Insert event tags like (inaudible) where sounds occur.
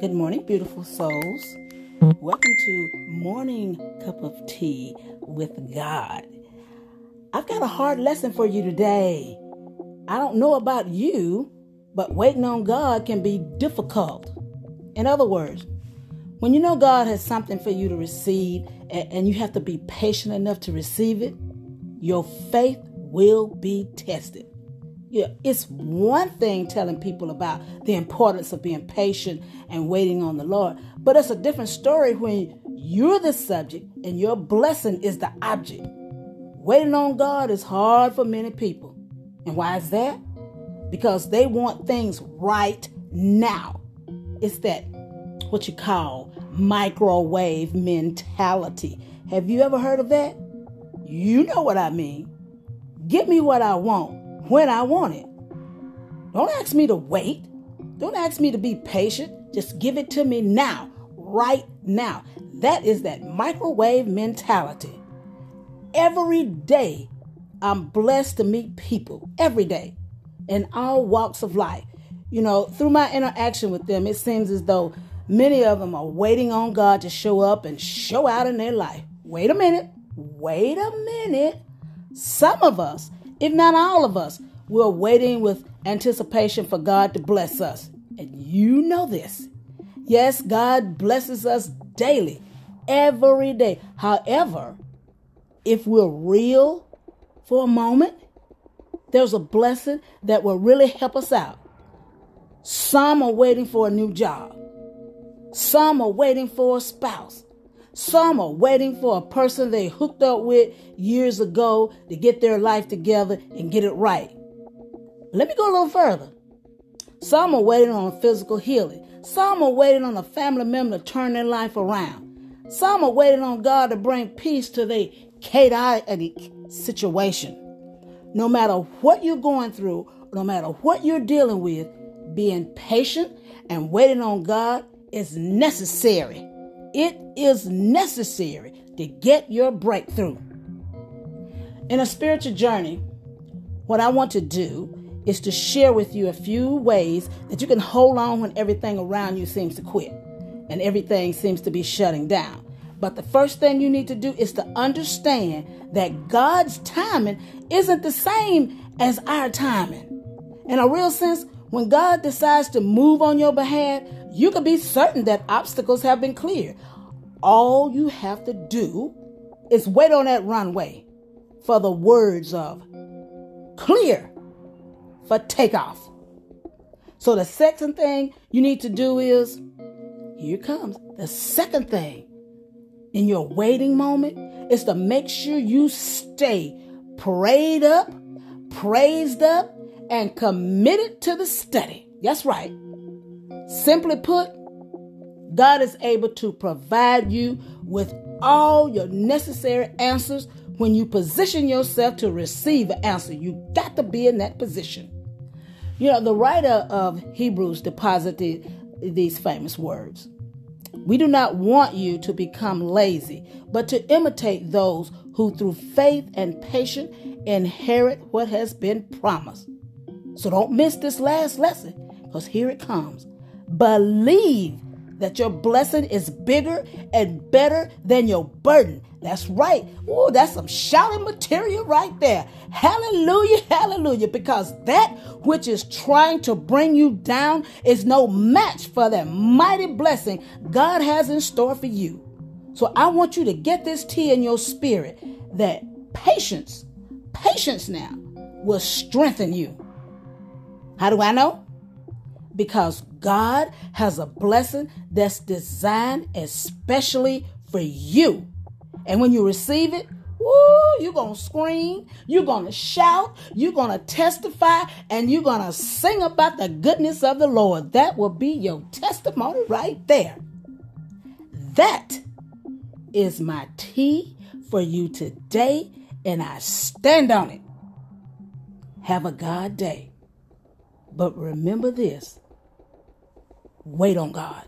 Good morning, beautiful souls. Welcome to Morning Cup of Tea with God. I've got a hard lesson for you today. I don't know about you, but waiting on God can be difficult. In other words, when you know God has something for you to receive and you have to be patient enough to receive it, your faith will be tested. Yeah, it's one thing telling people about the importance of being patient and waiting on the Lord, but it's a different story when you're the subject and your blessing is the object. Waiting on God is hard for many people. And why is that? Because they want things right now. It's that what you call microwave mentality. Have you ever heard of that? You know what I mean. Give me what I want when I want it. Don't ask me to wait. Don't ask me to be patient. Just give it to me now, right now. That is that microwave mentality. Every day, I'm blessed to meet people, every day, in all walks of life. You know, through my interaction with them, it seems as though many of them are waiting on God to show up and show out in their life. Wait a minute. Wait a minute. Some of us if not all of us, we're waiting with anticipation for God to bless us. And you know this. Yes, God blesses us daily, every day. However, if we're real for a moment, there's a blessing that will really help us out. Some are waiting for a new job. Some are waiting for a spouse. Some are waiting for a person they hooked up with years ago to get their life together and get it right. Let me go a little further. Some are waiting on physical healing. Some are waiting on a family member to turn their life around. Some are waiting on God to bring peace to their chaotic situation. No matter what you're going through, no matter what you're dealing with, being patient and waiting on God is necessary. It is necessary to get your breakthrough. In a spiritual journey, what I want to do is to share with you a few ways that you can hold on when everything around you seems to quit and everything seems to be shutting down. But the first thing you need to do is to understand that God's timing isn't the same as our timing. In a real sense, when God decides to move on your behalf, you can be certain that obstacles have been cleared. All you have to do is wait on that runway for the words of clear for takeoff. So the second thing you need to do is here comes the second thing in your waiting moment is to make sure you stay prayed up, praised up, and committed to the study. That's right. Simply put, God is able to provide you with all your necessary answers when you position yourself to receive an answer. You got to be in that position. You know, the writer of Hebrews deposited these famous words. We do not want you to become lazy, but to imitate those who through faith and patience inherit what has been promised. So don't miss this last lesson because here it comes. Believe that your blessing is bigger and better than your burden. That's right. Oh, that's some shouting material right there. Hallelujah, (laughs) hallelujah. Because that which is trying to bring you down is no match for that mighty blessing God has in store for you. So I want you to get this tea in your spirit that patience, patience now will strengthen you. How do I know? Because God has a blessing that's designed especially for you. And when you receive it, woo, you're going to scream, you're going to shout, you're going to testify, and you're going to sing about the goodness of the Lord. That will be your testimony right there. That is my tea for you today, and I stand on it. Have a God day. But remember this wait on God.